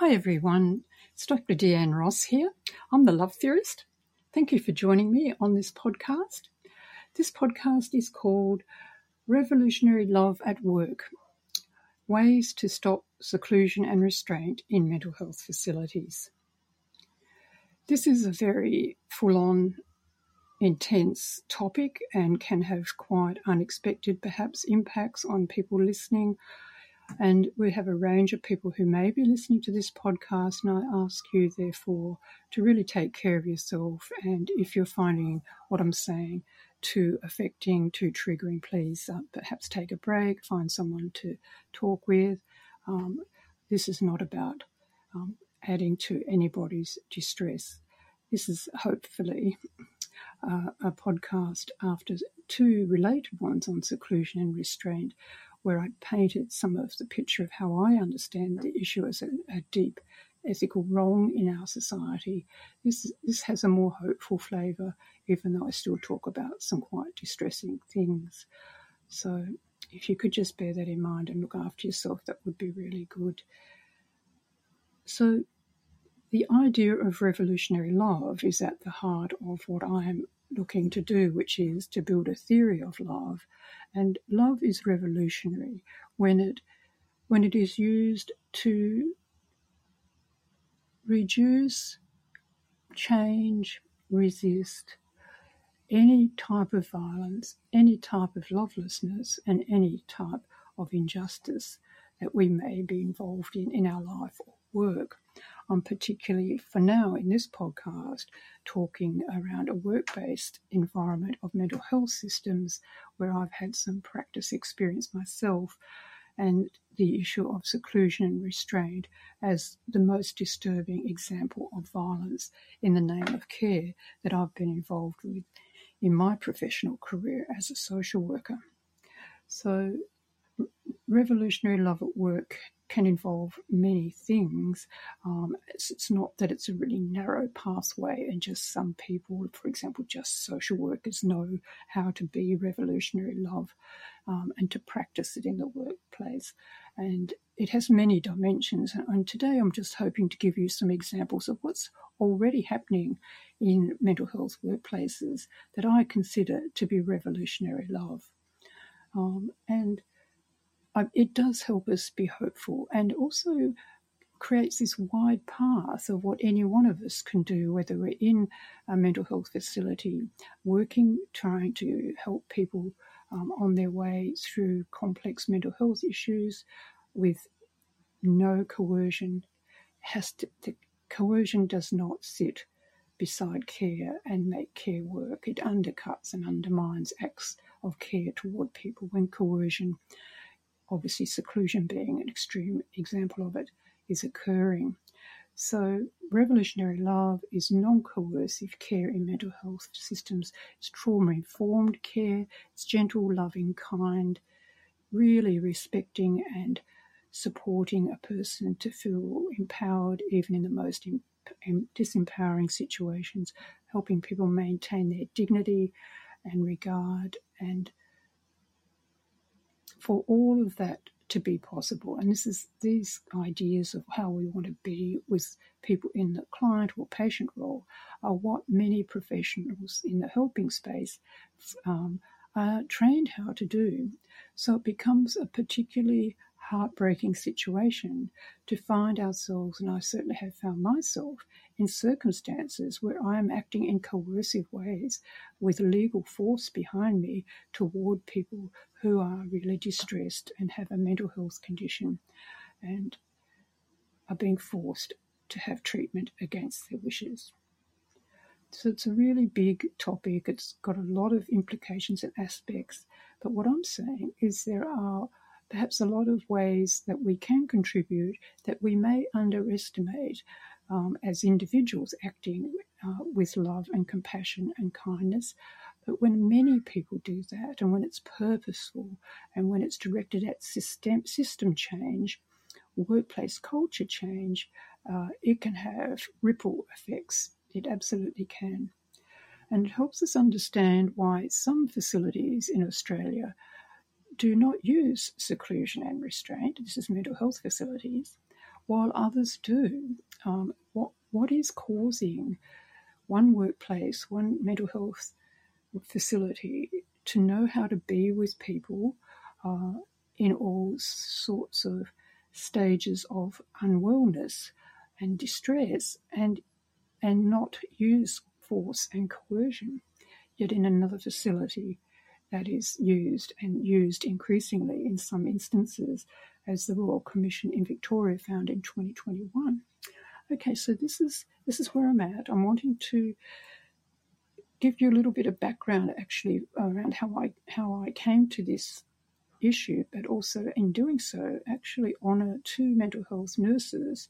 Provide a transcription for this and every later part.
Hi everyone, it's Dr. Deanne Ross here. I'm the Love Theorist. Thank you for joining me on this podcast. This podcast is called Revolutionary Love at Work Ways to Stop Seclusion and Restraint in Mental Health Facilities. This is a very full on, intense topic and can have quite unexpected, perhaps, impacts on people listening and we have a range of people who may be listening to this podcast, and I ask you, therefore, to really take care of yourself. And if you're finding what I'm saying too affecting, too triggering, please uh, perhaps take a break, find someone to talk with. Um, this is not about um, adding to anybody's distress. This is hopefully uh, a podcast after two related ones on seclusion and restraint where I painted some of the picture of how I understand the issue as a, a deep ethical wrong in our society. This this has a more hopeful flavour, even though I still talk about some quite distressing things. So if you could just bear that in mind and look after yourself, that would be really good. So the idea of revolutionary love is at the heart of what I am looking to do, which is to build a theory of love. And love is revolutionary when it when it is used to reduce, change, resist any type of violence, any type of lovelessness, and any type of injustice that we may be involved in in our life or work. I'm particularly, for now, in this podcast, talking around a work based environment of mental health systems where I've had some practice experience myself and the issue of seclusion and restraint as the most disturbing example of violence in the name of care that I've been involved with in my professional career as a social worker. So, revolutionary love at work can involve many things. Um, it's, it's, not that it's a really narrow pathway, and just some people, for example, just social workers, know how to be revolutionary love um, and to practice it in the workplace. And it has many dimensions. And today I'm just hoping to give you some examples of what's already happening in mental health workplaces that I consider to be revolutionary love. Um, and it does help us be hopeful and also creates this wide path of what any one of us can do, whether we're in a mental health facility, working, trying to help people um, on their way through complex mental health issues with no coercion. Has to, the coercion does not sit beside care and make care work. It undercuts and undermines acts of care toward people when coercion obviously seclusion being an extreme example of it, is occurring. So, revolutionary love is non coercive care in mental health systems. It's trauma informed care, it's gentle, loving, kind, really respecting and supporting a person to feel empowered even in the most disempowering situations, helping people maintain their dignity and regard and for all of that to be possible. And this is these ideas of how we want to be with people in the client or patient role are what many professionals in the helping space um, are trained how to do. So it becomes a particularly heartbreaking situation to find ourselves, and I certainly have found myself, in circumstances where I am acting in coercive ways with legal force behind me toward people who are really distressed and have a mental health condition and are being forced to have treatment against their wishes. So it's a really big topic. It's got a lot of implications and aspects. But what I'm saying is there are perhaps a lot of ways that we can contribute that we may underestimate um, as individuals acting uh, with love and compassion and kindness. But when many people do that, and when it's purposeful, and when it's directed at system, system change, workplace culture change, uh, it can have ripple effects. It absolutely can. And it helps us understand why some facilities in Australia do not use seclusion and restraint, this is mental health facilities, while others do. Um, what what is causing one workplace, one mental health facility to know how to be with people uh, in all sorts of stages of unwellness and distress and and not use force and coercion. Yet in another facility that is used and used increasingly in some instances, as the Royal Commission in Victoria found in 2021. Okay, so this is this is where I'm at. I'm wanting to give you a little bit of background actually around how I how I came to this issue, but also in doing so, actually honour two mental health nurses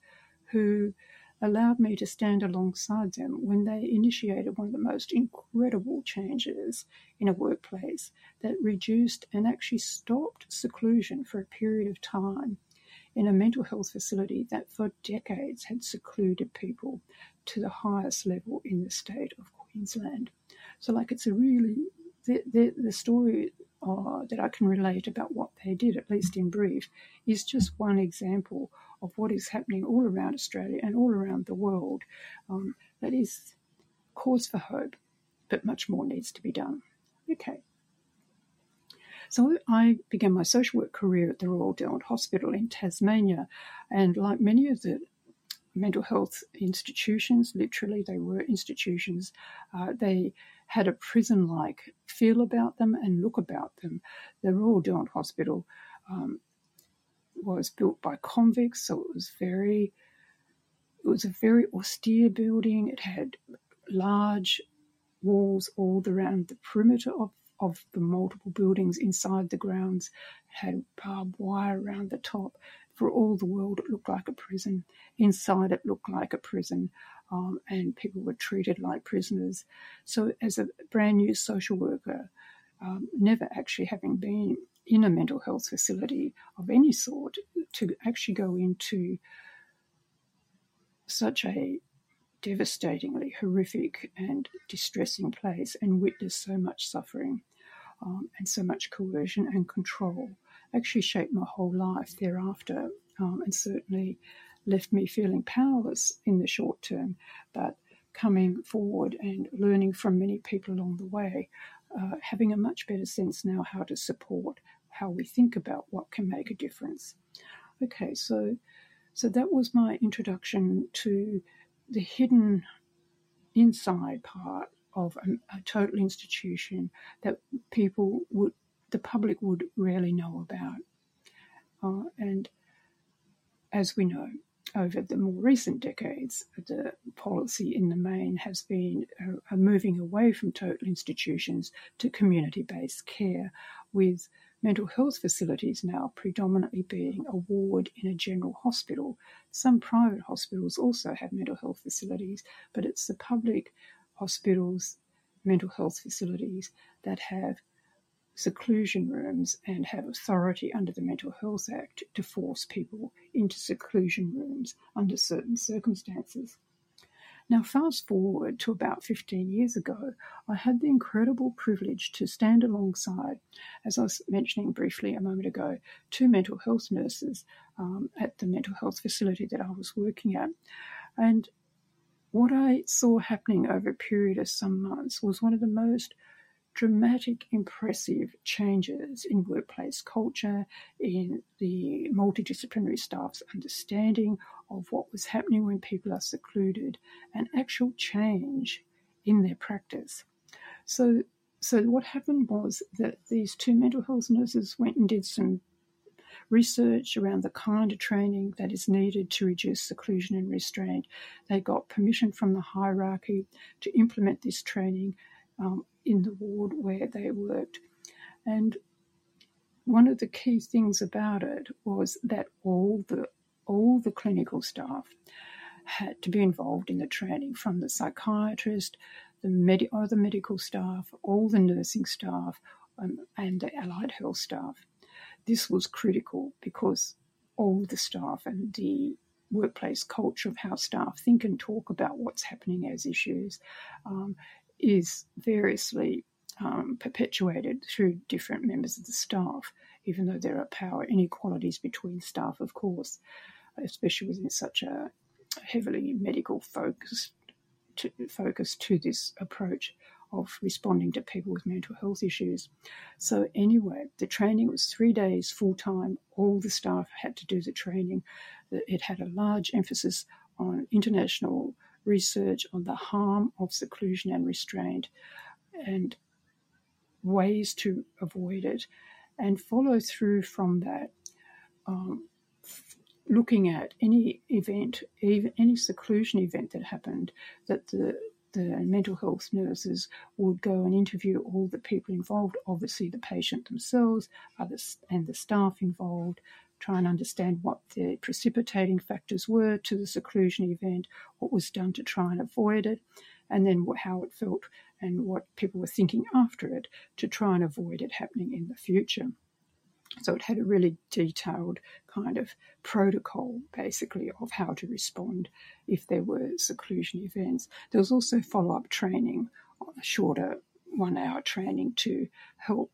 who allowed me to stand alongside them when they initiated one of the most incredible changes in a workplace that reduced and actually stopped seclusion for a period of time in a mental health facility that for decades had secluded people to the highest level in the state of Queensland. So, like, it's a really the, the, the story uh, that I can relate about what they did, at least in brief, is just one example of what is happening all around Australia and all around the world. Um, that is cause for hope, but much more needs to be done. Okay. So I began my social work career at the Royal Derwent Hospital in Tasmania, and like many of the mental health institutions, literally they were institutions, uh, they had a prison like feel about them and look about them. The Royal Derwent Hospital um, was built by convicts, so it was very it was a very austere building. It had large walls all around the perimeter of, of the multiple buildings inside the grounds. Had barbed wire around the top. For all the world, it looked like a prison. Inside, it looked like a prison um, and people were treated like prisoners. So, as a brand new social worker, um, never actually having been in a mental health facility of any sort, to actually go into such a devastatingly horrific and distressing place and witness so much suffering um, and so much coercion and control actually shaped my whole life thereafter um, and certainly left me feeling powerless in the short term, but coming forward and learning from many people along the way, uh, having a much better sense now how to support how we think about what can make a difference. Okay, so so that was my introduction to the hidden inside part of a, a total institution that people would the public would rarely know about. Uh, and as we know, over the more recent decades, the policy in the main has been a moving away from total institutions to community based care, with mental health facilities now predominantly being a ward in a general hospital. Some private hospitals also have mental health facilities, but it's the public hospitals, mental health facilities that have seclusion rooms and have authority under the Mental Health Act to force people into seclusion rooms under certain circumstances. Now, fast forward to about 15 years ago, I had the incredible privilege to stand alongside, as I was mentioning briefly a moment ago, two mental health nurses um, at the mental health facility that I was working at. And what I saw happening over a period of some months was one of the most dramatic, impressive changes in workplace culture, in the multidisciplinary staff's understanding of what was happening when people are secluded, and actual change in their practice. So, so what happened was that these two mental health nurses went and did some research around the kind of training that is needed to reduce seclusion and restraint. They got permission from the hierarchy to implement this training um, in the ward where they worked. And one of the key things about it was that all the all the clinical staff had to be involved in the training, from the psychiatrist, the med- other medical staff, all the nursing staff, um, and the allied health staff. This was critical because all the staff and the workplace culture of how staff think and talk about what's happening as issues um, is variously um, perpetuated through different members of the staff, even though there are power inequalities between staff, of course. especially within such a heavily medical focus to, focus to this approach of responding to people with mental health issues. So, anyway, the training was three days full time. All the staff had to do the training. It had a large emphasis on international research on the harm of seclusion and restraint and ways to avoid it, and follow through from that. Um, looking at any event, even any seclusion event that happened, that the the mental health nurses would go and interview all the people involved, obviously the patient themselves, others, and the staff involved, try and understand what the precipitating factors were to the seclusion event, what was done to try and avoid it, and then how it felt and what people were thinking after it to try and avoid it happening in the future. So it had a really detailed kind of protocol, basically, of how to respond if there were seclusion events. There was also follow up training, a shorter one hour training to help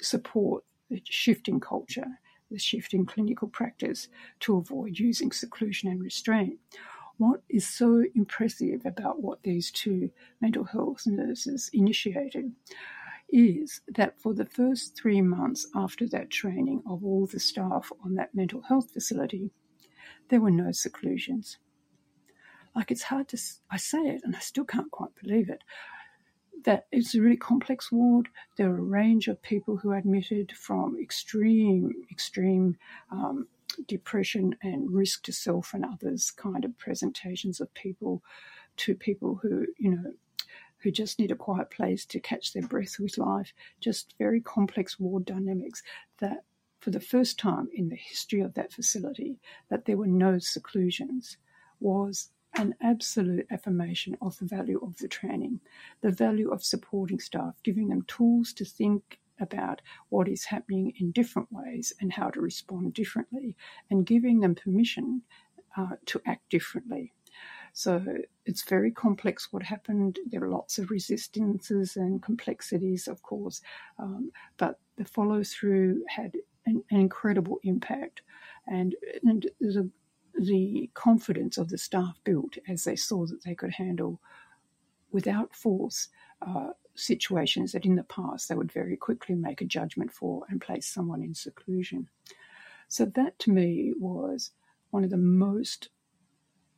support the shift in culture, the shift in clinical practice to avoid using seclusion and restraint. What is so impressive about what these two mental health nurses initiated is that for the first three months after that training of all the staff on that mental health facility, there were no seclusions. Like it's hard to, I say it and I still can't quite believe it, that it's a really complex ward. There are a range of people who are admitted from extreme, extreme um, depression and risk to self and others kind of presentations of people to people who, you know, who just need a quiet place to catch their breath with life, just very complex ward dynamics that for the first time in the history of that facility that there were no seclusions was an absolute affirmation of the value of the training, the value of supporting staff, giving them tools to think about what is happening in different ways and how to respond differently, and giving them permission uh, to act differently. So it's very complex what happened. There are lots of resistances and complexities, of course, um, but the follow through had an, an, incredible impact. And, and the, the confidence of the staff built as they saw that they could handle without force uh, situations that in the past they would very quickly make a judgment for and place someone in seclusion. So that to me was one of the most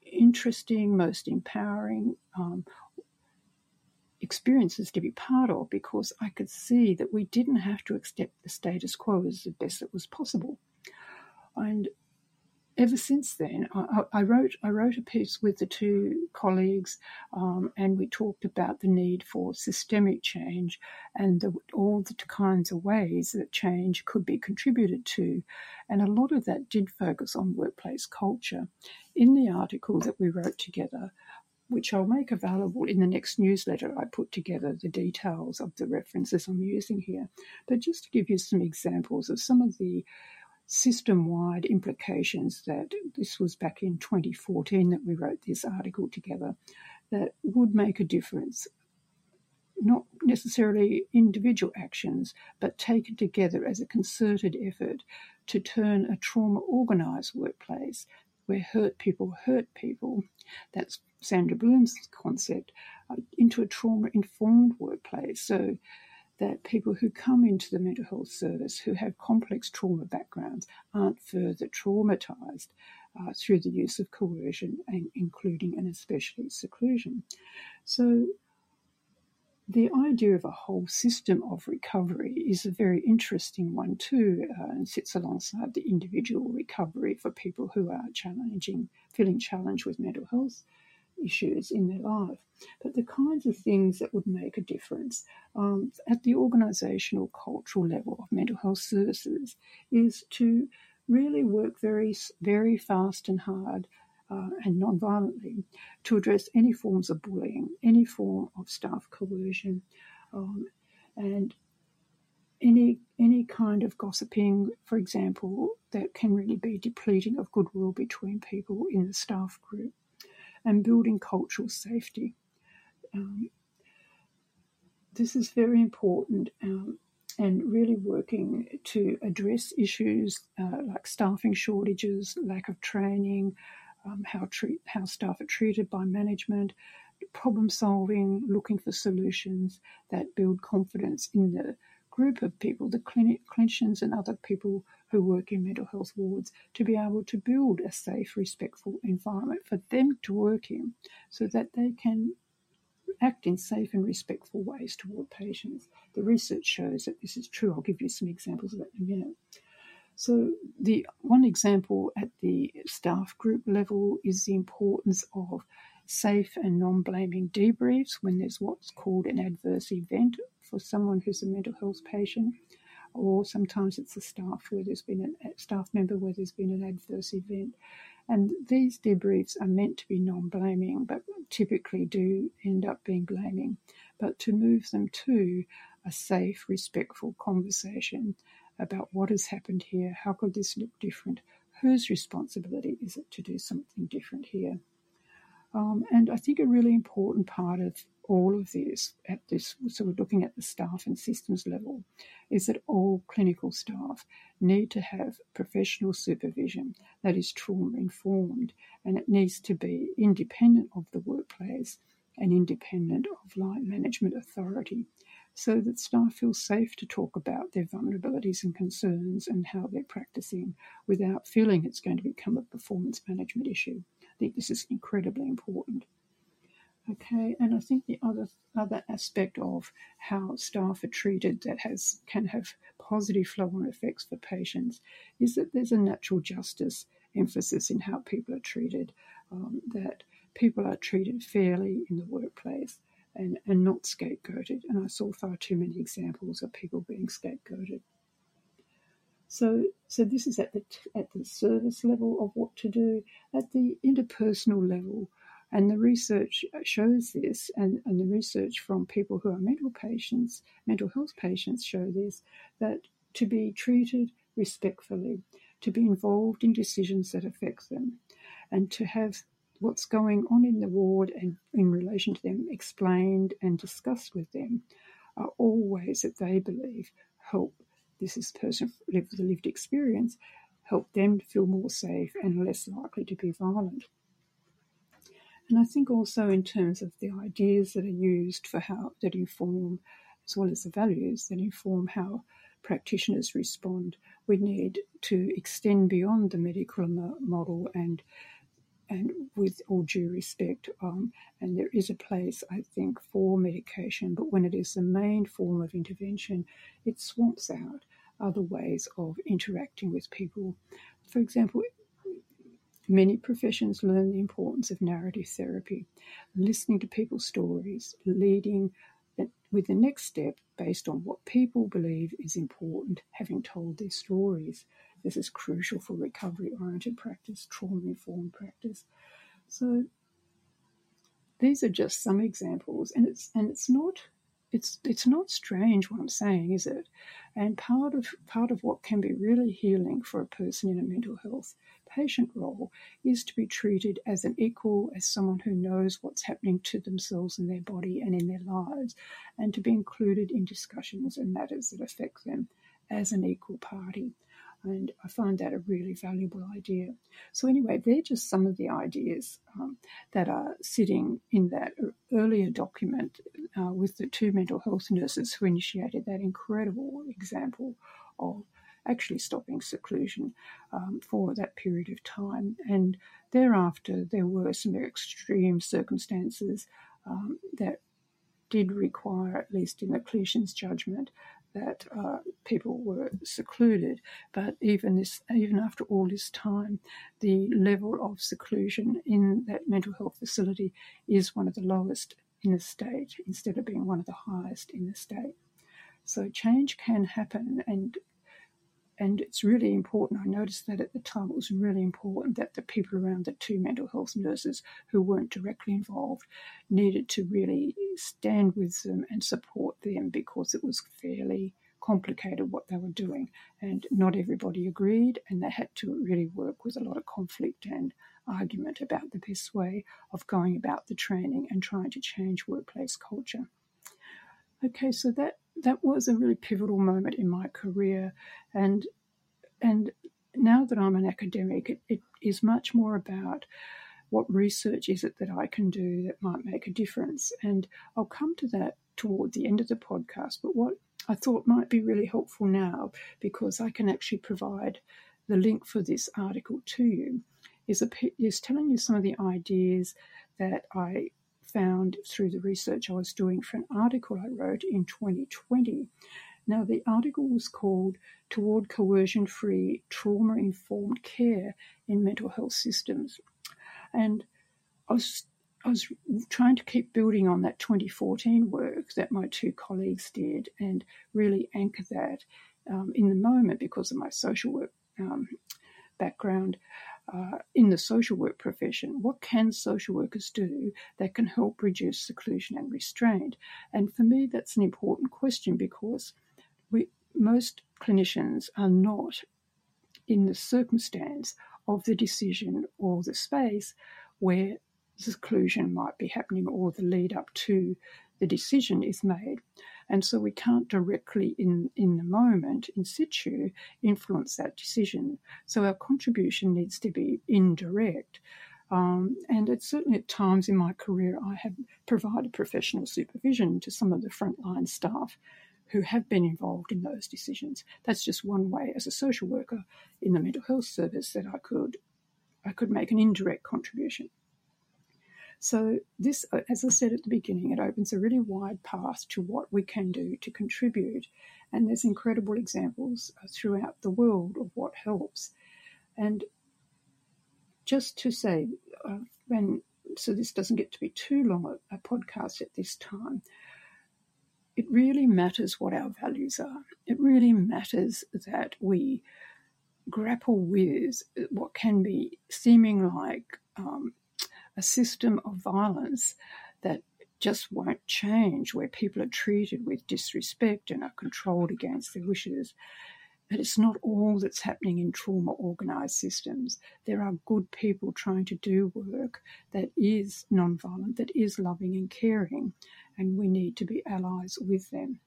interesting, most empowering um, experiences to be part of because I could see that we didn't have to accept the status quo as the best that was possible. And ever since then, I, I, wrote I wrote a piece with the two colleagues, um, and we talked about the need for systemic change and the, all the kinds of ways that change could be contributed to, and a lot of that did focus on workplace culture. In the article that we wrote together, which I'll make available in the next newsletter. I put together the details of the references I'm using here. But just to give you some examples of some of the system wide implications that this was back in 2014 that we wrote this article together that would make a difference. Not necessarily individual actions, but taken together as a concerted effort to turn a trauma organised workplace where hurt people hurt people, that's Sandra Bloom's concept, uh, into a trauma informed workplace. So that people who come into the mental health service who have complex trauma backgrounds aren't further traumatized uh, through the use of coercion, and including and especially seclusion. So, the idea of a whole system of recovery is a very interesting one too, uh, and sits alongside the individual recovery for people who are challenging, feeling challenged with mental health issues in their life, but the kinds of things that would make a difference um, at the organisational cultural level of mental health services is to really work very, very fast and hard uh, and non-violently to address any forms of bullying, any form of staff coercion, um, and any any kind of gossiping, for example, that can really be depleting of goodwill between people in the staff group and building cultural safety. Um, this is very important, um, and really working to address issues uh, like staffing shortages, lack of training, um, how treat how staff are treated by management, problem solving, looking for solutions that build confidence in the group of people, the clinic, clinicians and other people who work in mental health wards, to be able to build a safe, respectful environment for them to work in so that they can act in safe and respectful ways toward patients. The research shows that this is true. I'll give you some examples of that in a minute. So, the one example at the staff group level is the importance of safe and non blaming debriefs when there's what's called an adverse event for someone who's a mental health patient, or sometimes it's a staff where there's been a staff member where there's been an adverse event. And these debriefs are meant to be non blaming, but typically do end up being blaming. But to move them to a safe, respectful conversation about what has happened here, how could this look different, whose responsibility is it to do something different here. Um, and I think a really important part of all of this at this, so we're looking at the staff and systems level, is that all clinical staff need to have professional supervision that is trauma informed and it needs to be independent of the workplace and independent of line management authority so that staff feel safe to talk about their vulnerabilities and concerns and how they're practicing without feeling it's going to become a performance management issue. I think this is incredibly important. Okay, and I think the other other aspect of how staff are treated that has can have positive flow-on effects for patients is that there's a natural justice emphasis in how people are treated, um, that people are treated fairly in the workplace and, and not scapegoated. And I saw far too many examples of people being scapegoated. So, so this is at the at the service level of what to do. At the interpersonal level, and the research shows this, and, and the research from people who are mental patients, mental health patients, show this that to be treated respectfully, to be involved in decisions that affect them, and to have what's going on in the ward and in relation to them explained and discussed with them are all ways that they believe help this is person with a lived experience help them feel more safe and less likely to be violent. And I think also in terms of the ideas that are used for how that inform, as well as the values that inform how practitioners respond, we need to extend beyond the medical model and and with all due respect, um, and there is a place, I think, for medication, but when it is the main form of intervention, it swamps out other ways of interacting with people. For example, Many professions learn the importance of narrative therapy, listening to people's stories, leading with the next step based on what people believe is important, having told their stories. This is crucial for recovery oriented practice, trauma informed practice. So these are just some examples, and it's and it's not it's it's not strange what I'm saying, is it? And part of part of what can be really healing for a person in a mental health patient role is to be treated as an equal, as someone who knows what's happening to themselves and their body and in their lives, and to be included in discussions and matters that affect them as an equal party. And I find that a really valuable idea. So, anyway, they're just some of the ideas um, that are sitting in that earlier document uh, with the two mental health nurses who initiated that incredible example of actually stopping seclusion um, for that period of time. And thereafter, there were some extreme circumstances um, that did require, at least in the clinician's judgment, that uh, people were secluded. But even this, even after all this time, the level of seclusion in that mental health facility is one of the lowest in the state, instead of being one of the highest in the state. So change can happen, and and it's really important. I noticed that at the time it was really important that the people around the two mental health nurses who weren't directly involved needed to really stand with them and support them because it was fairly complicated what they were doing. And not everybody agreed, and they had to really work with a lot of conflict and argument about the best way of going about the training and trying to change workplace culture. Okay, so that that was a really pivotal moment in my career, and and now that I'm an academic, it, it is much more about what research is it that I can do that might make a difference, and I'll come to that toward the end of the podcast. But what I thought might be really helpful now, because I can actually provide the link for this article to you, is, a, is telling you some of the ideas that I found through the research I was doing for an article I wrote in 2020. Now, the article was called Toward Coercion Free Trauma Informed Care in Mental Health Systems. And I was, I was trying to keep building on that 2014 work that my two colleagues did and really anchor that um, in the moment because of my social work um, background uh, in the social work profession. What can social workers do that can help reduce seclusion and restraint? And for me, that's an important question because we, most clinicians are not in the circumstance of the decision or the space where seclusion might be happening or the lead up to the decision is made. And so we can't directly, in, in the moment, in situ, influence that decision. So our contribution needs to be indirect. Um, and it's certainly at times in my career, I have provided professional supervision to some of the frontline staff who have been involved in those decisions. That's just one way as a social worker in the mental health service that I could I could make an indirect contribution. So, this, uh, as I said at the beginning, it opens a really wide path to what we can do to contribute. And there's incredible examples uh, throughout the world of what helps. And just to say, uh, when so this doesn't get to be too long a, a podcast at this time, it really matters what our values are. It really matters that we grapple with what can be seeming like um, a system of violence that just won't change, where people are treated with disrespect and are controlled against their wishes. But it's not all that's happening in trauma organised systems. There are good people trying to do work that is non-violent, that is loving and caring, and we need to be allies with them.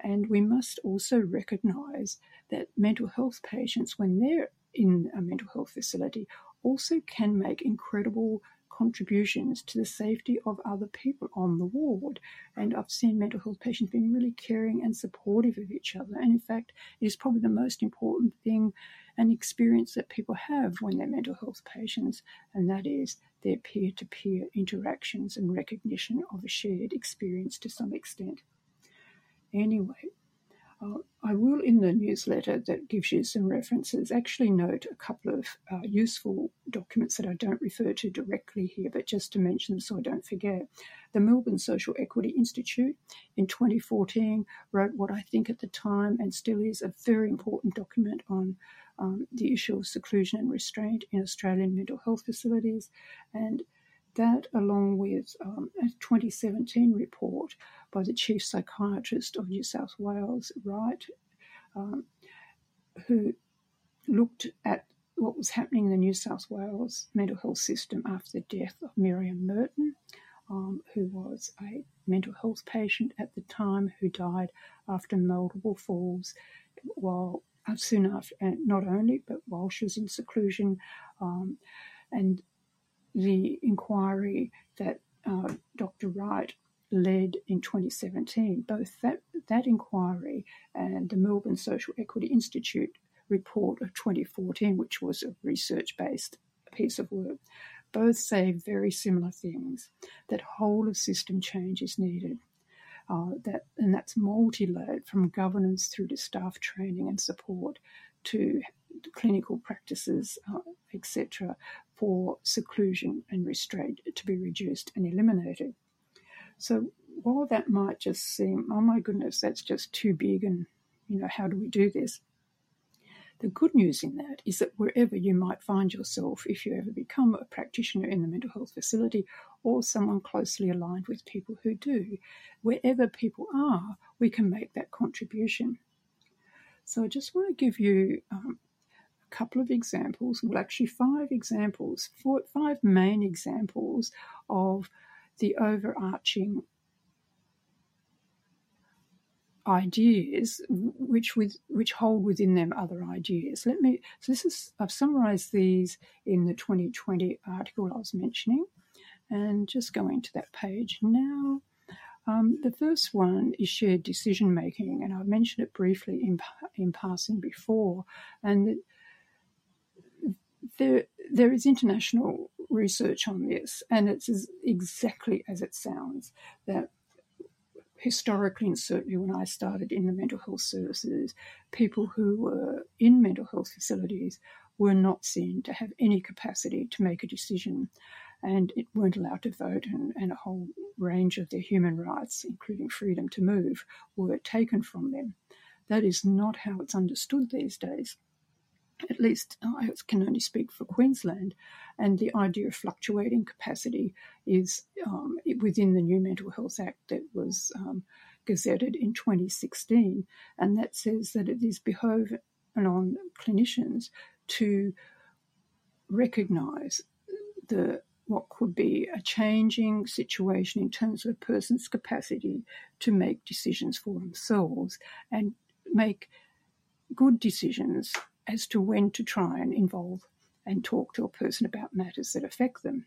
And we must also recognise that mental health patients, when they're in a mental health facility, also can make incredible contributions to the safety of other people on the ward. And I've seen mental health patients being really caring and supportive of each other. And in fact, it is probably the most important thing and experience that people have when they're mental health patients, and that is their peer to peer interactions and recognition of a shared experience to some extent. Anyway, I will, in the newsletter that gives you some references, actually note a couple of uh, useful documents that I don't refer to directly here, but just to mention them so I don't forget. The Melbourne Social Equity Institute in 2014 wrote what I think at the time and still is a very important document on um, the issue of seclusion and restraint in Australian mental health facilities. And that, along with um, a 2017 report by the Chief Psychiatrist of New South Wales, Wright, um, who looked at what was happening in the New South Wales mental health system after the death of Miriam Merten, um, who was a mental health patient at the time who died after multiple falls while uh, soon after, and not only, but while she was in seclusion. Um, and the inquiry that uh, Dr. Wright led in 2017, both that, that inquiry and the Melbourne Social Equity Institute report of 2014, which was a research based piece of work, both say very similar things that whole of system change is needed. Uh, that and that's multi-layered from governance through to staff training and support to clinical practices, uh, etc., for seclusion and restraint to be reduced and eliminated. So while that might just seem, oh my goodness, that's just too big and, you know, how do we do this? The good news in that is that wherever you might find yourself, if you ever become a practitioner in the mental health facility or someone closely aligned with people who do, wherever people are, we can make that contribution. So I just want to give you um, couple of examples, well, actually, five examples, four, five main examples of the overarching ideas which with which hold within them other ideas. Let me so this is I've summarized these in the 2020 article I was mentioning and just going to that page now. Um, the first one is shared decision making, and i've mentioned it briefly in, in passing before. And there, there is international research on this, and it's exactly as it sounds that historically and certainly when I started in the mental health services, people who were in mental health facilities were not seen to have any capacity to make a decision and it weren't allowed to vote and, and a whole range of their human rights, including freedom to move, were taken from them. That is not how it's understood these days at least I can only speak for Queensland, and the idea of fluctuating capacity is um, within the new Mental Health Act that was um, gazetted in 2016, and that says that it is behoving on clinicians to recognise the what could be a changing situation in terms of a person's capacity to make decisions for themselves and make good decisions as to when to try and involve and talk to a person about matters that affect them.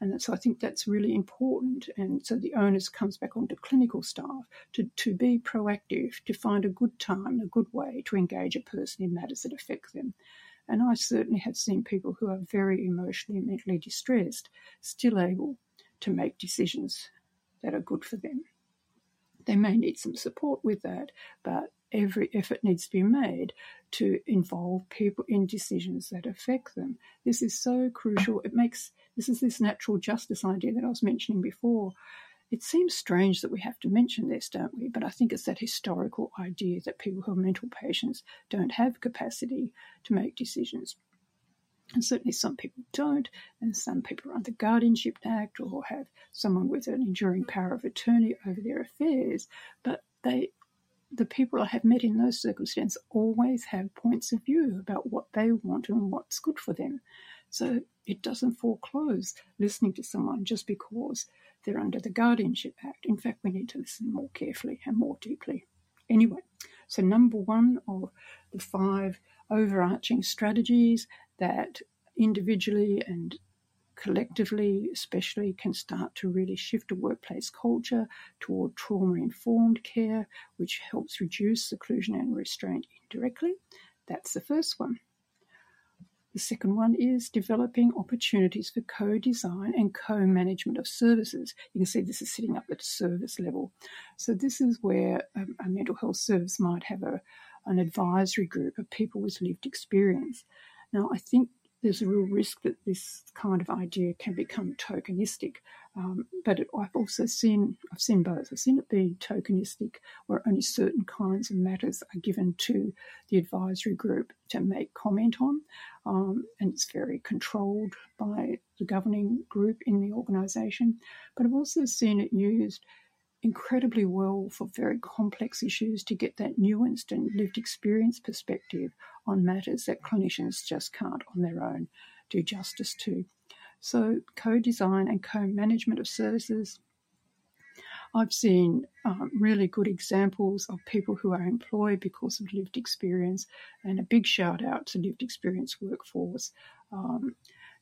And so I think that's really important. And so the onus comes back onto clinical staff to, to be proactive, to find a good time, a good way to engage a person in matters that affect them. And I certainly have seen people who are very emotionally and mentally distressed still able to make decisions that are good for them. They may need some support with that, but every effort needs to be made to involve people in decisions that affect them. This is so crucial. It makes this is this natural justice idea that I was mentioning before. It seems strange that we have to mention this, don't we? But I think it's that historical idea that people who are mental patients don't have capacity to make decisions. And certainly some people don't, and some people are under Guardianship Act or have someone with an enduring power of attorney over their affairs, but they the people I have met in those circumstances always have points of view about what they want and what's good for them. So it doesn't foreclose listening to someone just because they're under the Guardianship Act. In fact, we need to listen more carefully and more deeply. Anyway, so number one of the five overarching strategies that individually and collectively, especially, can start to really shift a workplace culture toward trauma informed care, which helps reduce seclusion and restraint indirectly. That's the first one. The second one is developing opportunities for co design and co management of services. You can see this is sitting up at service level. So, this is where um, a mental health service might have a, an advisory group of people with lived experience. Now, I think there's a real risk that this kind of idea can become tokenistic. Um, but it, I've also seen I've seen both. I've seen it be tokenistic, where only certain kinds of matters are given to the advisory group to make comment on, um, and it's very controlled by the governing group in the organisation. But I've also seen it used incredibly well for very complex issues to get that nuanced and lived experience perspective on matters that clinicians just can't on their own do justice to. So, co design and co management of services. I've seen um, really good examples of people who are employed because of lived experience, and a big shout out to lived experience workforce um,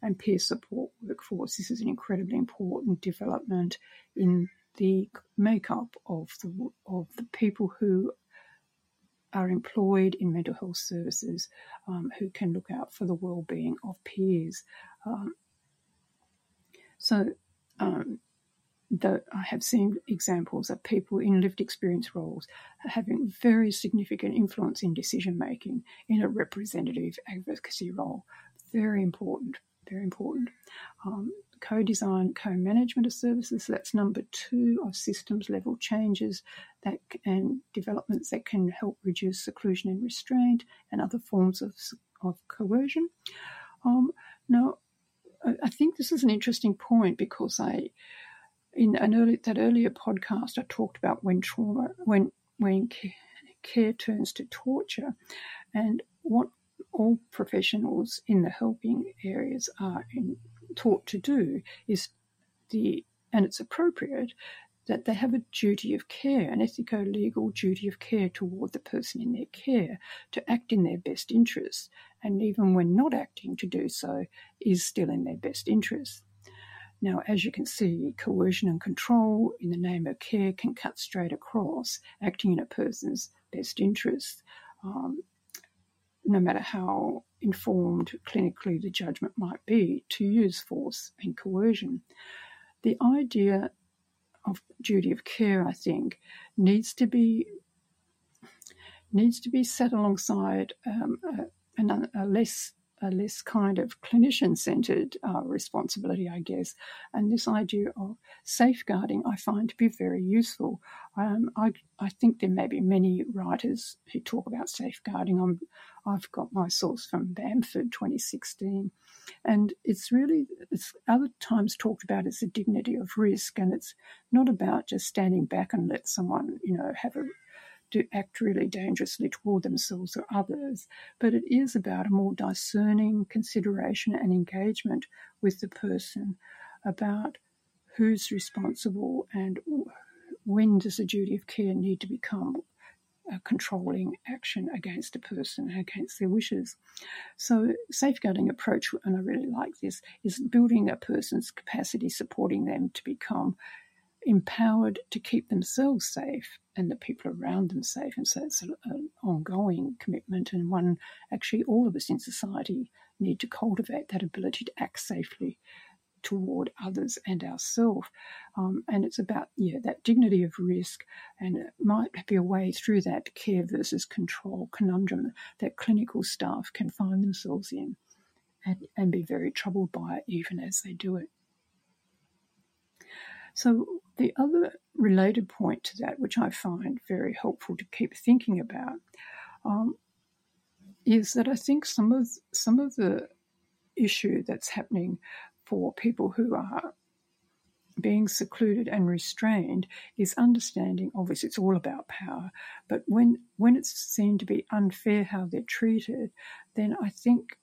and peer support workforce. This is an incredibly important development in the makeup of the of the people who are employed in mental health services um, who can look out for the well-being of peers. Um, so, um, the, I have seen examples of people in lived experience roles having very significant influence in decision making in a representative advocacy role. Very important, very important. Um, co-design, co-management of services. So that's number two of systems level changes that and developments that can help reduce seclusion and restraint and other forms of, of coercion. Um, now, I think this is an interesting point because I, in an early, that earlier podcast, I talked about when trauma, when when care turns to torture, and what all professionals in the helping areas are in, taught to do is the, and it's appropriate, that they have a duty of care, an ethico legal duty of care toward the person in their care to act in their best interests, and even when not acting, to do so is still in their best interests. Now, as you can see, coercion and control in the name of care can cut straight across, acting in a person's best interests, um, no matter how informed clinically the judgment might be, to use force and coercion. The idea of duty of care, I think, needs to be needs to be set alongside um, a, a, less a less kind of clinician centered uh, responsibility, I guess. And this idea of safeguarding I find to be very useful. Um, I, I think there may be many writers who talk about safeguarding. I'm, I've got my source from Bamford 2016. And it's really, it's other times talked about as the dignity of risk. And it's not about just standing back and let someone, you know, have a to act really dangerously toward themselves or others, but it is about a more discerning consideration and engagement with the person about who's responsible and when does a duty of care need to become a controlling action against a person against their wishes. So, safeguarding approach, and I really like this, is building a person's capacity, supporting them to become empowered to keep themselves safe and the people around them safe. And so it's an ongoing commitment, and one actually all of us in society need to cultivate that ability to act safely toward others and ourselves. Um, and it's about yeah that dignity of risk, and it might be a way through that care versus control conundrum that clinical staff can find themselves in, and, and be very troubled by even as they do it. So, the other related point to that, which I find very helpful to keep thinking about, um, is that I think some of some of the issue that's happening for people who are being secluded and restrained is understanding obviously it's all about power but when when it's seen to be unfair how they're treated then i think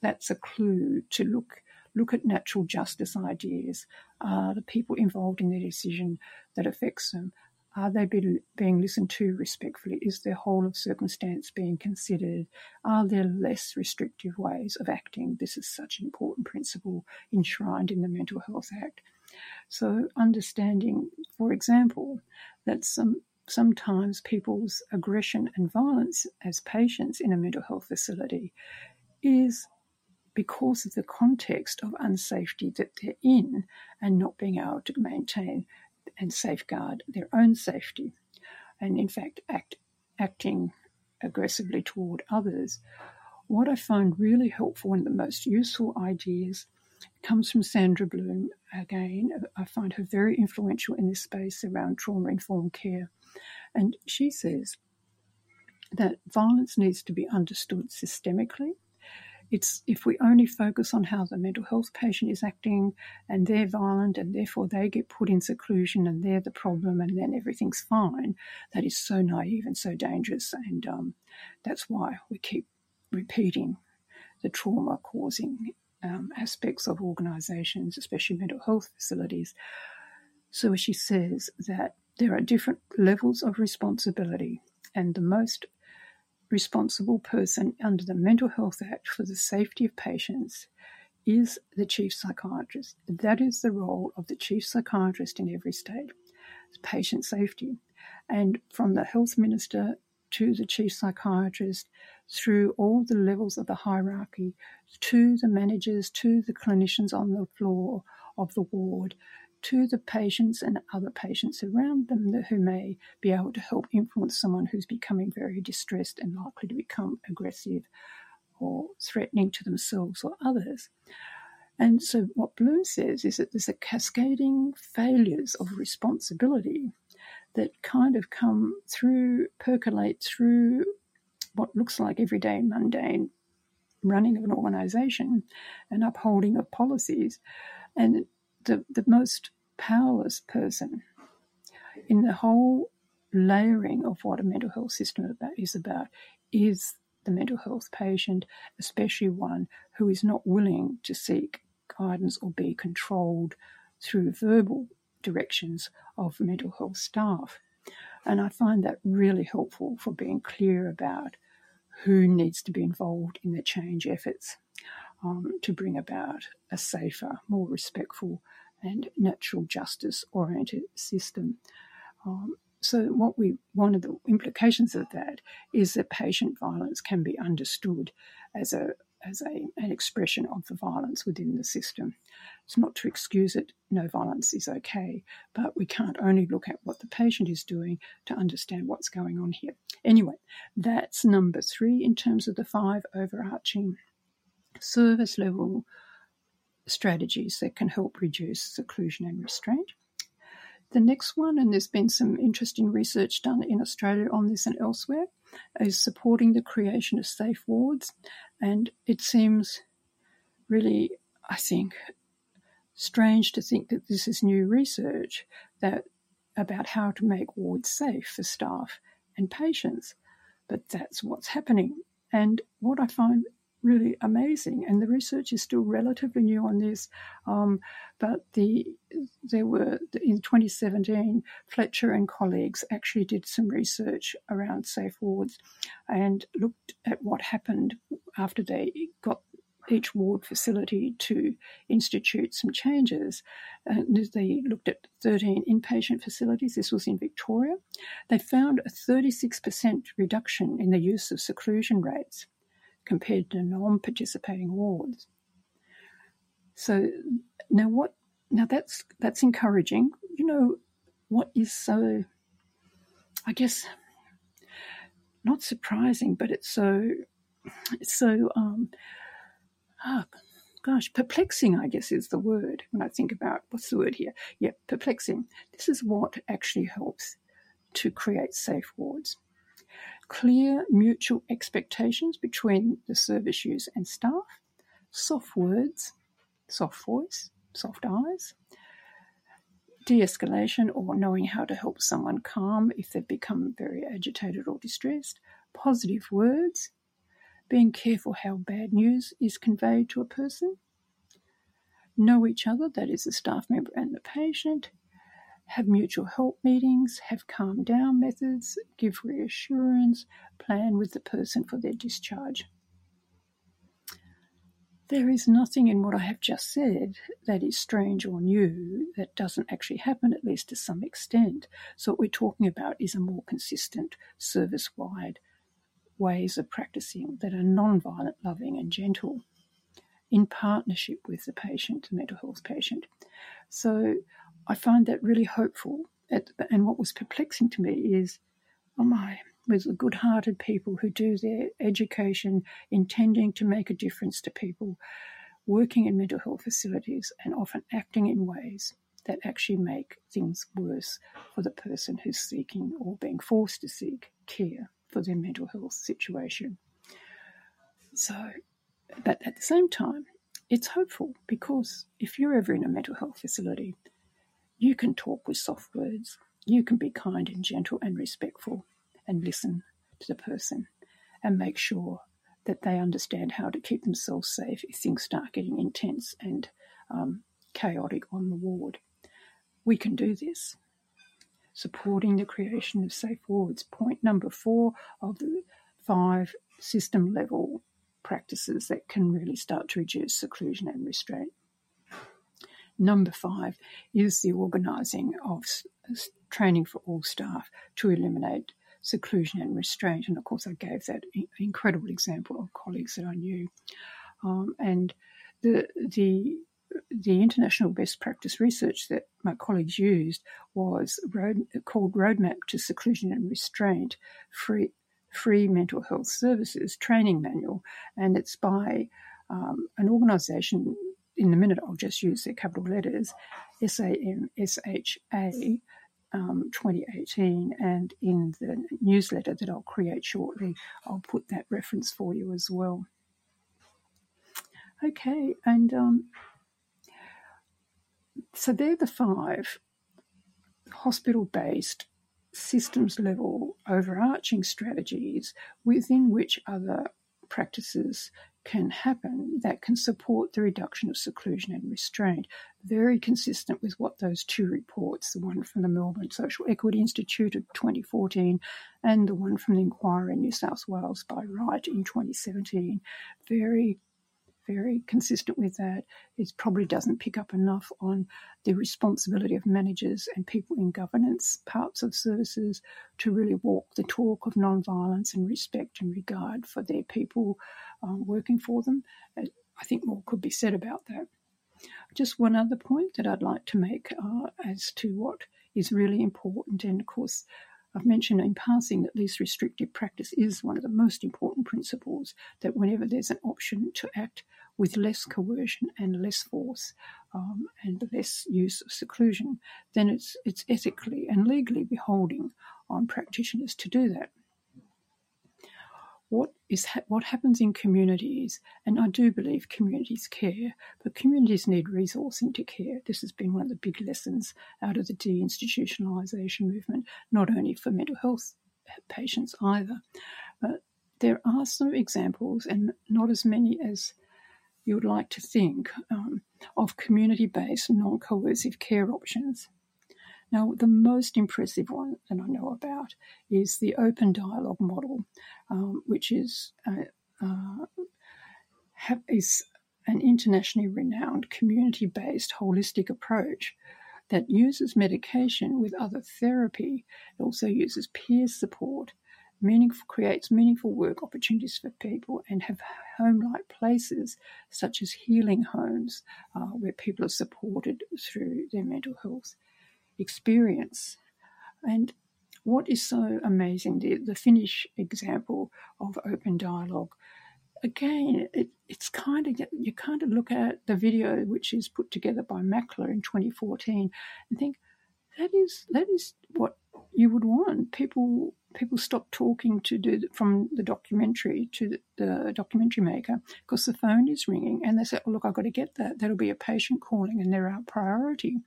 that's a clue to look look at natural justice ideas. Are the people involved in the decision that affects them? Are they be, being listened to respectfully? Is their whole of circumstance being considered? Are there less restrictive ways of acting? This is such an important principle enshrined in the Mental Health Act. So, understanding, for example, that some sometimes people's aggression and violence as patients in a mental health facility is because of the context of unsafety that they're in and not being able to maintain and safeguard their own safety. And in fact, act, acting aggressively toward others. What I find really helpful and the most useful ideas comes from Sandra Bloom. Again, I find her very influential in this space around trauma informed care. And she says that violence needs to be understood systemically it's if we only focus on how the mental health patient is acting and they're violent and therefore they get put in seclusion and they're the problem and then everything's fine, that is so naive and so dangerous. And um, that's why we keep repeating the trauma causing um, aspects of organisations, especially mental health facilities. So she says that there are different levels of responsibility, and the most responsible person under the Mental Health Act for the safety of patients is the chief psychiatrist. That is the role of the chief psychiatrist in every state, patient safety. And from the health minister to the chief psychiatrist, through all the levels of the hierarchy, to the managers, to the clinicians on the floor of the ward, to the patients and other patients around them who may be able to help influence someone who's becoming very distressed and likely to become aggressive or threatening to themselves or others. And so, what Bloom says is that there's a cascading failures of responsibility that kind of come through, percolate through what looks like everyday mundane running of an organization and upholding of policies. And the, the most powerless person in the whole layering of what a mental health system about, is about is the mental health patient, especially one who is not willing to seek guidance or be controlled through verbal directions of mental health staff. And I find that really helpful for being clear about who needs to be involved in the change efforts um, to bring about a safer, more respectful, and natural justice oriented system. Um, so, what we one of the implications of that is that patient violence can be understood as a as a, an expression of the violence within the system. It's not to excuse it, no violence is okay, but we can't only look at what the patient is doing to understand what's going on here. Anyway, that's number three in terms of the five overarching service level strategies that can help reduce seclusion and restraint. The next one, and there's been some interesting research done in Australia on this and elsewhere, is supporting the creation of safe wards. And it seems really, I think, strange to think that this is new research that about how to make wards safe for staff and patients. But that's what's happening. And what I find really amazing. And the research is still relatively new on this. Um, but the there were in 2017, Fletcher and colleagues actually did some research around safe wards and looked at what happened after they got each ward facility to institute some changes. And they looked at 13 inpatient facilities. This was in Victoria. They found a 36% reduction in the use of seclusion rates compared to non-participating wards. So now what now that's that's encouraging. You know what is so I guess not surprising, but it's so it's so um oh, gosh, perplexing, I guess is the word when I think about what's the word here? Yeah, perplexing. This is what actually helps to create safe wards clear mutual expectations between the service users and staff, soft words, soft voice, soft eyes, de escalation or knowing how to help someone calm if they've become very agitated or distressed, positive words, being careful how bad news is conveyed to a person, know each other, that is, the staff member and the patient, have mutual help meetings, have calm down methods, give reassurance, plan with the person for their discharge. There is nothing in what I have just said that is strange or new that doesn't actually happen, at least to some extent. So, what we're talking about is a more consistent, service wide ways of practicing that are non violent, loving, and gentle in partnership with the patient, the mental health patient. So, I find that really hopeful. and what was perplexing to me is, oh my, with the good hearted people who do their education intending to make a difference to people working in mental health facilities and often acting in ways that actually make things worse for the person who's seeking or being forced to seek care for their mental health situation. So, but at the same time, it's hopeful because if you're ever in a mental health facility, you can talk with soft words. You can be kind and gentle and respectful and listen to the person and make sure that they understand how to keep themselves safe if things start getting intense and um, chaotic on the ward. We can do this. Supporting the creation of safe wards. Point number four of the five system level practices that can really start to reduce seclusion and restraint. Number five is the organising of training for all staff to eliminate seclusion and restraint. And of course, I gave that incredible example of colleagues that I knew. Um, and the the the international best practice research that my colleagues used was road, called Roadmap to Seclusion and Restraint Free, Free Mental Health Services Training Manual, and it's by um, an organisation in a minute, I'll just use their capital letters SAMHSA um, 2018. And in the newsletter that I'll create shortly, I'll put that reference for you as well. Okay, and um, so they're the five hospital based systems level overarching strategies within which other practices can happen that can support the reduction of seclusion and restraint. Very consistent with what those two reports, the one from the Melbourne Social Equity Institute of 2014 and the one from the inquiry in New South Wales by Wright in 2017, very very consistent with that. It probably doesn't pick up enough on the responsibility of managers and people in governance parts of services to really walk the talk of non-violence and respect and regard for their people um, working for them. I think more could be said about that. Just one other point that I'd like to make uh, as to what is really important, and of course, I've mentioned in passing that least restrictive practice is one of the most important principles that whenever there's an option to act with less coercion and less force um, and less use of seclusion, then it's, it's ethically and legally beholding on practitioners to do that what is ha- what happens in communities, and I do believe communities care, but communities need resourcing to care. This has been one of the big lessons out of the deinstitutionalisation movement, not only for mental health patients either, but there are some examples, and not as many as you would like to think, um, of community-based non-coercive care options. Now, the most impressive one that I know about is the open dialogue model, um, which is uh, uh, is an internationally renowned community-based holistic approach that uses medication with other therapy. It also uses peer support, meaningful, creates meaningful work opportunities for people, and have home-like places such as healing homes uh, where people are supported through their mental health experience. And what is so amazing, the, the Finnish example of open dialogue, again, it, it's kind of, you kind of look at the video which is put together by Mackler in 2014 and think, that is, that is what you would want. People people stop talking to do from the documentary to the, the documentary maker because the phone is ringing and they say, oh, look, I've got to get that. That'll be a patient calling and they're our priority.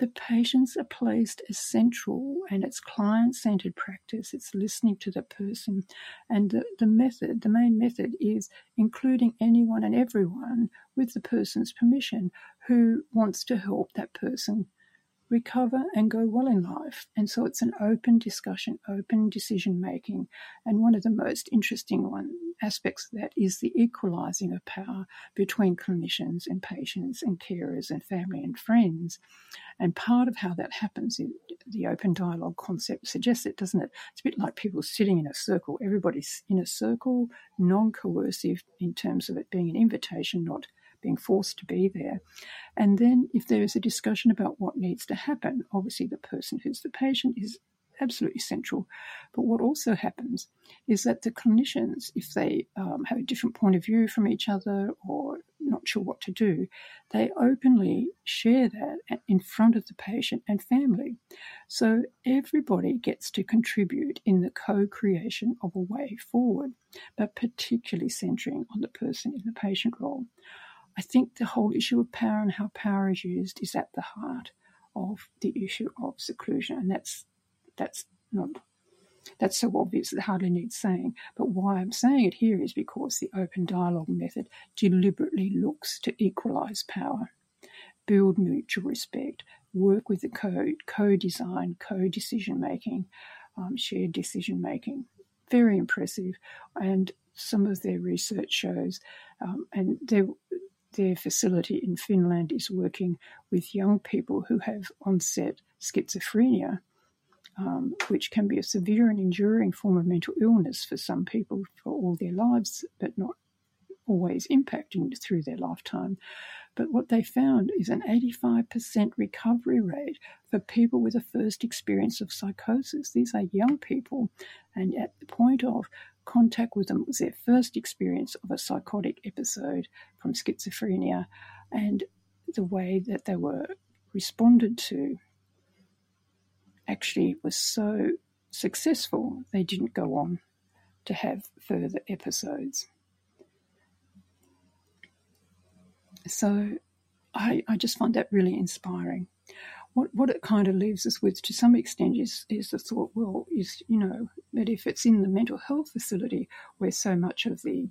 The patients are placed as central and it's client centered practice. It's listening to the person. And the, the method, the main method is including anyone and everyone with the person's permission who wants to help that person recover and go well in life. And so it's an open discussion, open decision making. And one of the most interesting one aspects of that is the equalizing of power between clinicians and patients and carers and family and friends. And part of how that happens, is the open dialogue concept suggests it, doesn't it? It's a bit like people sitting in a circle. Everybody's in a circle, non coercive in terms of it being an invitation, not being forced to be there. And then, if there is a discussion about what needs to happen, obviously the person who's the patient is absolutely central. But what also happens is that the clinicians, if they um, have a different point of view from each other or not sure what to do, they openly share that in front of the patient and family. So everybody gets to contribute in the co creation of a way forward, but particularly centering on the person in the patient role. I think the whole issue of power and how power is used is at the heart of the issue of seclusion, and that's that's not that's so obvious it hardly needs saying. But why I'm saying it here is because the open dialogue method deliberately looks to equalise power, build mutual respect, work with the code, co-design, co-decision making, um, shared decision making. Very impressive, and some of their research shows, um, and their their facility in Finland is working with young people who have onset schizophrenia um, which can be a severe and enduring form of mental illness for some people for all their lives, but not always impacting through their lifetime. But what they found is an 85% recovery rate for people with a first experience of psychosis. These are young people, and at the point of contact with them was their first experience of a psychotic episode from schizophrenia, and the way that they were responded to actually was so successful, they didn't go on to have further episodes. So I, I just find that really inspiring. What what it kind of leaves us with to some extent is is the thought, well, is you know that if it's in the mental health facility where so much of the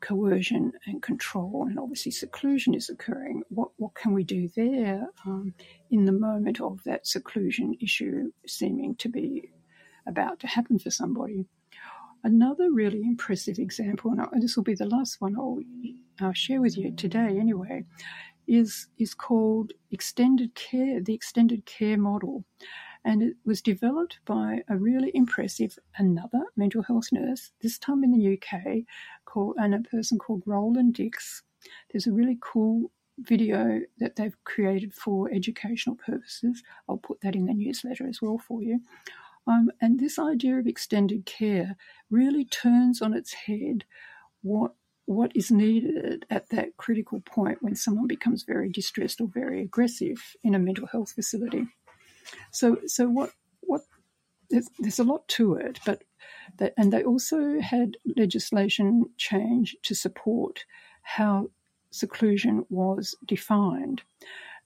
coercion and control and obviously seclusion is occurring, what what can we do there um, in the moment of that seclusion issue seeming to be about to happen for somebody? Another really impressive example, and this will be the last one I'll, I'll share with you today anyway, is is called extended care, the extended care model, and it was developed by a really impressive another mental health nurse, this time in the UK, called and a person called Roland Dix. There's a really cool video that they've created for educational purposes. I'll put that in the newsletter as well for you. Um, and this idea of extended care really turns on its head what what is needed at that critical point when someone becomes very distressed or very aggressive in a mental health facility. So, so what what there's, there's a lot to it, but that, and they also had legislation change to support how seclusion was defined,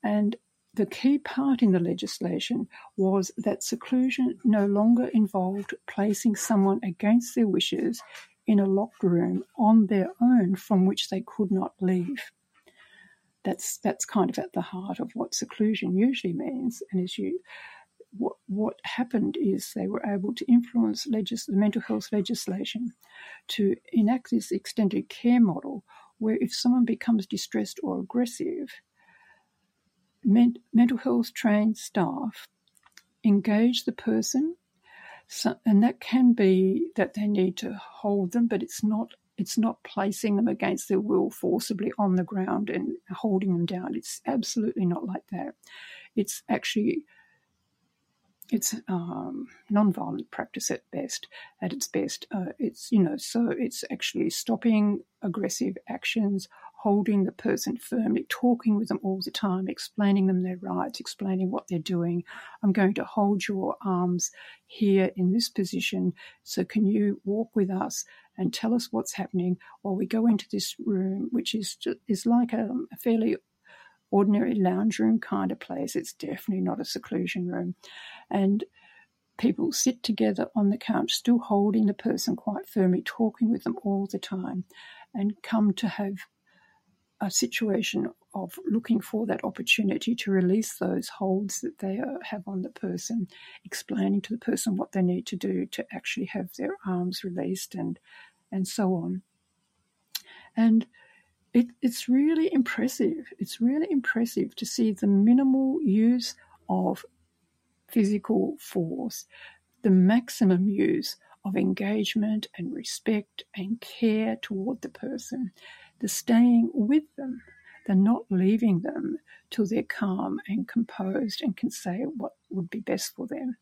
and the key part in the legislation was that seclusion no longer involved placing someone against their wishes in a locked room on their own from which they could not leave. That's that's kind of at the heart of what seclusion usually means. And as you what what happened is they were able to influence legis- the mental health legislation to enact this extended care model where if someone becomes distressed or aggressive, men- mental health trained staff engage the person so, and that can be that they need to hold them, but it's not it's not placing them against their will forcibly on the ground and holding them down. It's absolutely not like that. It's actually it's um, non-violent practice at best. At its best, uh, it's you know so it's actually stopping aggressive actions, holding the person firmly, talking with them all the time, explaining them their rights, explaining what they're doing. I'm going to hold your arms here in this position. So can you walk with us and tell us what's happening while we go into this room, which is just, is like a, a fairly ordinary lounge room kind of place. It's definitely not a seclusion room and people sit together on the couch, still holding the person quite firmly, talking with them all the time, and come to have a situation of looking for that opportunity to release those holds that they uh, have on the person, explaining to the person what they need to do to actually have their arms released and and so on. And it, it's really impressive. It's really impressive to see the minimal use of physical force, the maximum use of engagement and respect and care toward the person, the staying with them, the not leaving them till they're calm and composed and can say what would be best for them.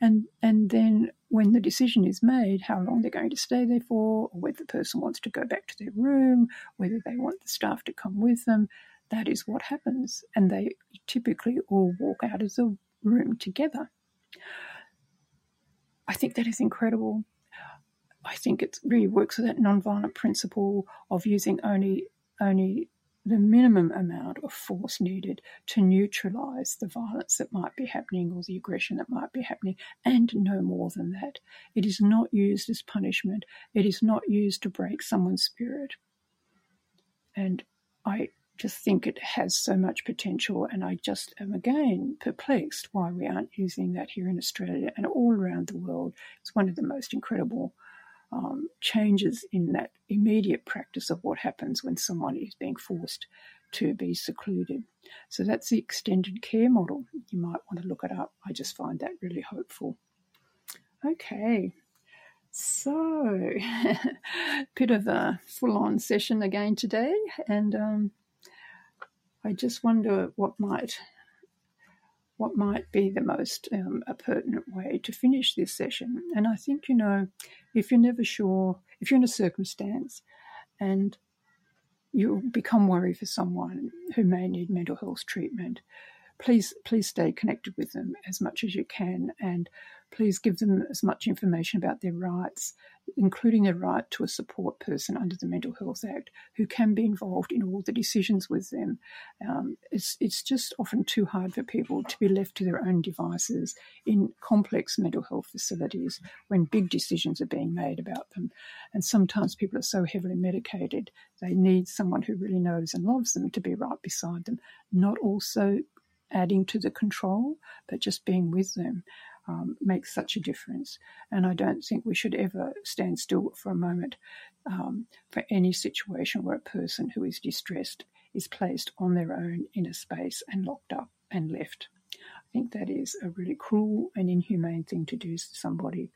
And, and then when the decision is made, how long they're going to stay there for, or whether the person wants to go back to their room, whether they want the staff to come with them, that is what happens. And they typically all walk out of the room together. I think that is incredible. I think it really works with that nonviolent principle of using only only the minimum amount of force needed to neutralize the violence that might be happening or the aggression that might be happening, and no more than that. It is not used as punishment, it is not used to break someone's spirit. And I just think it has so much potential. And I just am again perplexed why we aren't using that here in Australia and all around the world. It's one of the most incredible um, changes in that immediate practice of what happens when someone is being forced to be secluded. So that's the extended care model. You might want to look it up. I just find that really hopeful. Okay, so bit of a full-on session again today, and um, I just wonder what might what might be the most um, pertinent way to finish this session. And I think you know, if you're never sure, if you're in a circumstance and you become worried for someone who may need mental health treatment, please please stay connected with them as much as you can and please give them as much information about their rights including their right to a support person under the mental health act who can be involved in all the decisions with them. Um, it's it's just often too hard for people to be left to their own devices in complex mental health facilities when big decisions are being made about them. And sometimes people are so heavily medicated they need someone who really knows and loves them to be right beside them not also adding to the control, but just being with them um, makes such a difference. And I don't think we should ever stand still for a moment um, for any situation where a person who is distressed is placed on their own in a space and locked up and left. I think that is a really cruel and inhumane thing to do to somebody.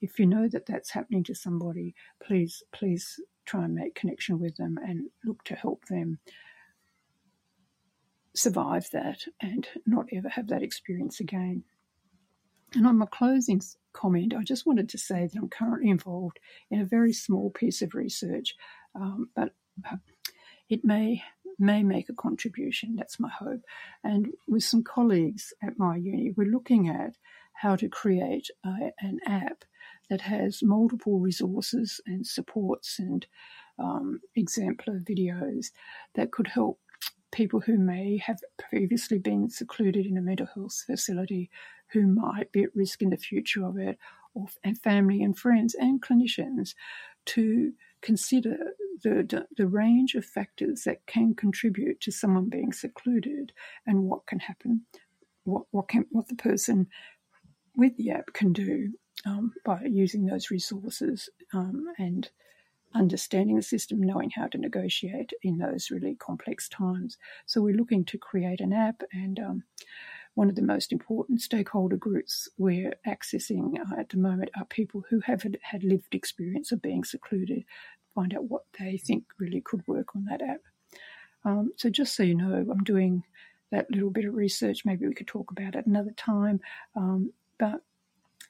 If you know that that's happening to somebody, please, please try and make connection with them and look to help them survive that and not ever have that experience again. And on my closing comment, I just wanted to say that I'm currently involved in a very small piece of research, um, but uh, it may may make a contribution. That's my hope. And with some colleagues at my uni, we're looking at how to create a, an app that has multiple resources and supports and um, exemplar videos that could help people who may have previously been secluded in a mental health facility who might be at risk in the future of it, or, and family and friends and clinicians to consider the, the range of factors that can contribute to someone being secluded and what can happen, what, what, can, what the person with the app can do um, by using those resources um, and understanding the system, knowing how to negotiate in those really complex times. So we're looking to create an app, and um, one of the most important stakeholder groups we're accessing uh, at the moment are people who have had, lived experience of being secluded. Find out what they think really could work on that app. Um, so just so you know, I'm doing that little bit of research. Maybe we could talk about it another time. Um, but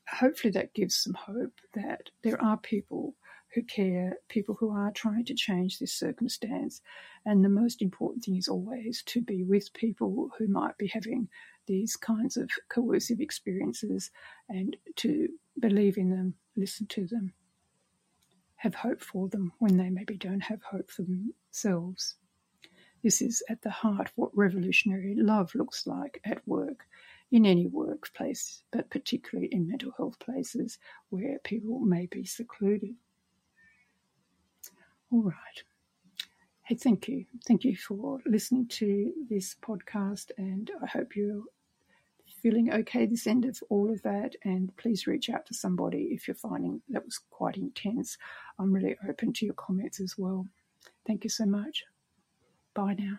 hopefully that gives some hope that there are people who care, people who are trying to change this circumstance. And the most important thing is always to be with people who might be having these kinds of coercive experiences and to believe in them, listen to them, have hope for them when they maybe don't have hope for themselves. This is at the heart of what revolutionary love looks like at work in any workplace, but particularly in mental health places where people may be secluded. All right. Hey, thank you. Thank you for listening to this podcast, and I hope you're feeling okay this end of all of that. And please reach out to somebody if you're finding that was quite intense. I'm really open to your comments as well. Thank you so much. Bye now.